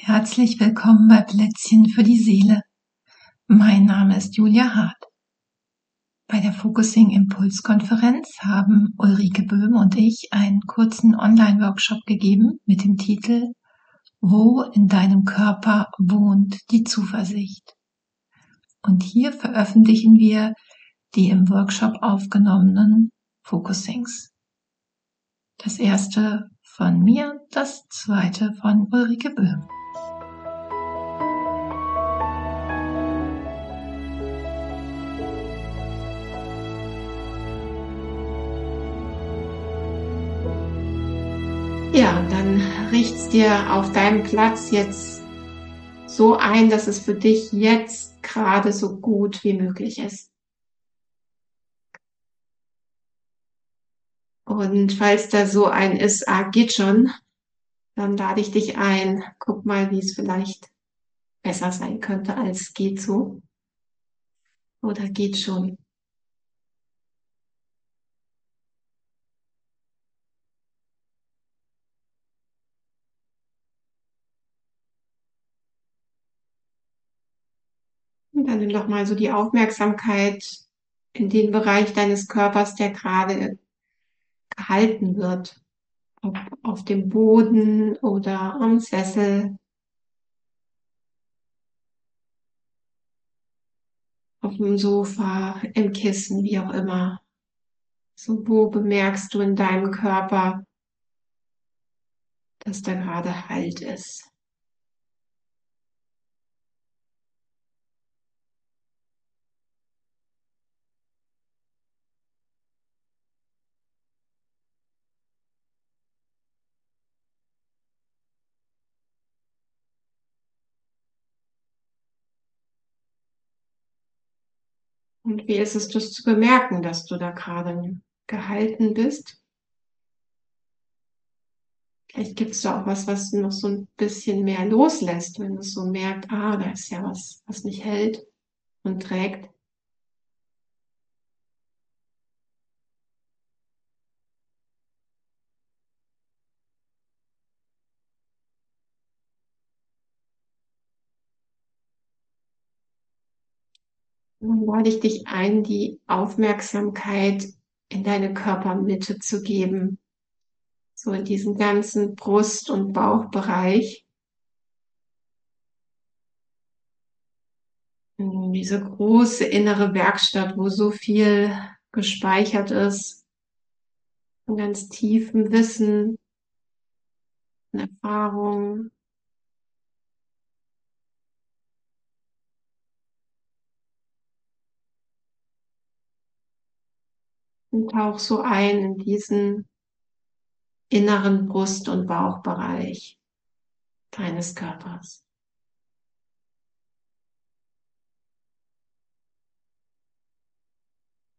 Herzlich willkommen bei Plätzchen für die Seele. Mein Name ist Julia Hart. Bei der Focusing Impuls Konferenz haben Ulrike Böhm und ich einen kurzen Online-Workshop gegeben mit dem Titel Wo in deinem Körper wohnt die Zuversicht? Und hier veröffentlichen wir die im Workshop aufgenommenen Focusings. Das erste von mir, das zweite von Ulrike Böhm. Ja, dann richt's dir auf deinem Platz jetzt so ein, dass es für dich jetzt gerade so gut wie möglich ist. Und falls da so ein ist, ah, geht schon, dann lade ich dich ein. Guck mal, wie es vielleicht besser sein könnte als geht so. Oder geht schon. Und dann nimm doch mal so die Aufmerksamkeit in den Bereich deines Körpers, der gerade gehalten wird. Ob auf dem Boden oder am Sessel. Auf dem Sofa, im Kissen, wie auch immer. So, wo bemerkst du in deinem Körper, dass da gerade Halt ist? Und wie ist es, das zu bemerken, dass du da gerade gehalten bist? Vielleicht gibt es da auch was, was noch so ein bisschen mehr loslässt, wenn es so merkt, ah, da ist ja was, was nicht hält und trägt. Dann lade ich dich ein, die Aufmerksamkeit in deine Körpermitte zu geben. So in diesen ganzen Brust- und Bauchbereich. Diese große innere Werkstatt, wo so viel gespeichert ist. Von ganz tiefem Wissen, Erfahrungen. Und tauch so ein in diesen inneren Brust- und Bauchbereich deines Körpers.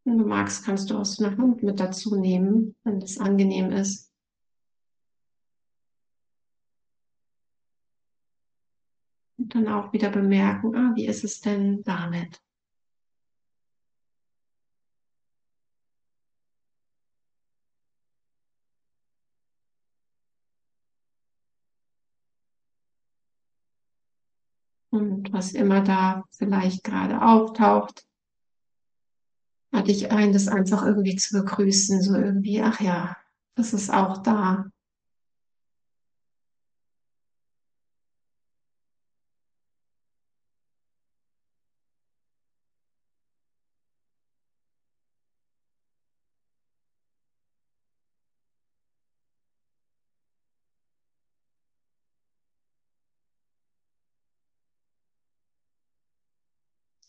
Wenn du magst, kannst du auch so eine Hand mit dazu nehmen, wenn das angenehm ist. Und dann auch wieder bemerken, ah, wie ist es denn damit? Und was immer da vielleicht gerade auftaucht, lade ich ein, das einfach irgendwie zu begrüßen, so irgendwie, ach ja, das ist auch da.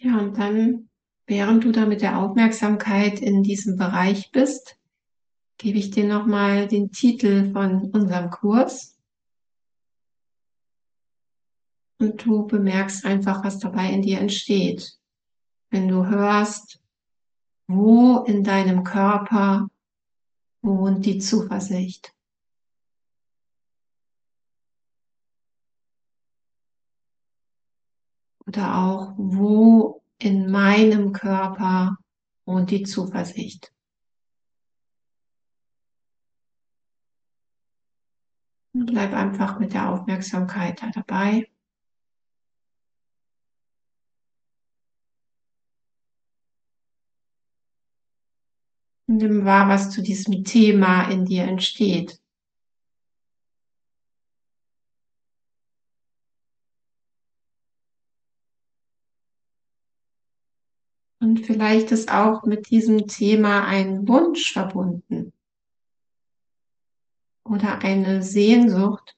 Ja, und dann, während du da mit der Aufmerksamkeit in diesem Bereich bist, gebe ich dir nochmal den Titel von unserem Kurs. Und du bemerkst einfach, was dabei in dir entsteht. Wenn du hörst, wo in deinem Körper wohnt die Zuversicht. Oder auch, wo in meinem Körper wohnt die Zuversicht. Und bleib einfach mit der Aufmerksamkeit da dabei. Nimm wahr, was zu diesem Thema in dir entsteht. Und vielleicht ist auch mit diesem Thema ein Wunsch verbunden oder eine Sehnsucht.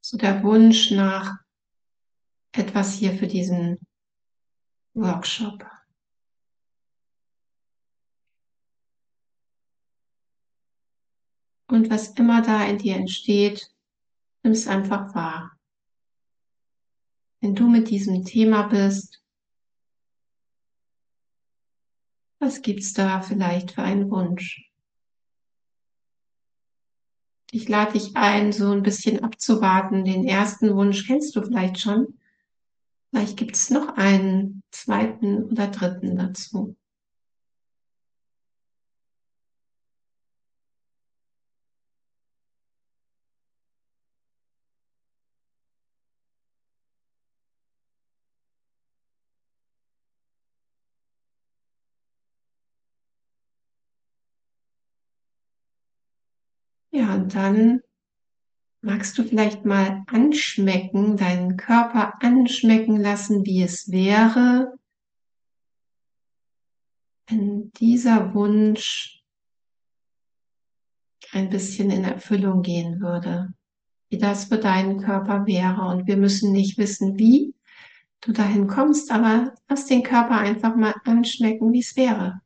So der Wunsch nach etwas hier für diesen Workshop. Und was immer da in dir entsteht, nimm es einfach wahr. Wenn du mit diesem Thema bist, was gibt's da vielleicht für einen Wunsch? Ich lade dich ein, so ein bisschen abzuwarten. Den ersten Wunsch kennst du vielleicht schon. Vielleicht gibt es noch einen zweiten oder dritten dazu. Ja, und dann magst du vielleicht mal anschmecken, deinen Körper anschmecken lassen, wie es wäre, wenn dieser Wunsch ein bisschen in Erfüllung gehen würde, wie das für deinen Körper wäre. Und wir müssen nicht wissen, wie du dahin kommst, aber lass den Körper einfach mal anschmecken, wie es wäre.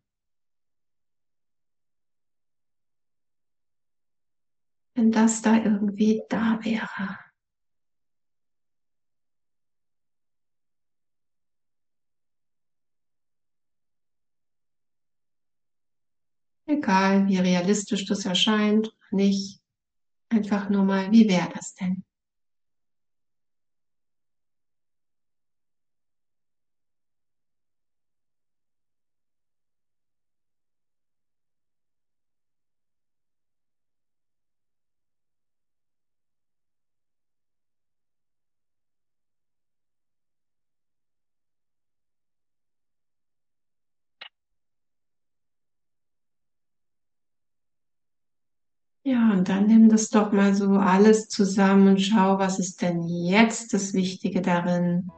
Wenn das da irgendwie da wäre. Egal, wie realistisch das erscheint, nicht. Einfach nur mal, wie wäre das denn? Ja, und dann nimm das doch mal so alles zusammen und schau, was ist denn jetzt das Wichtige darin?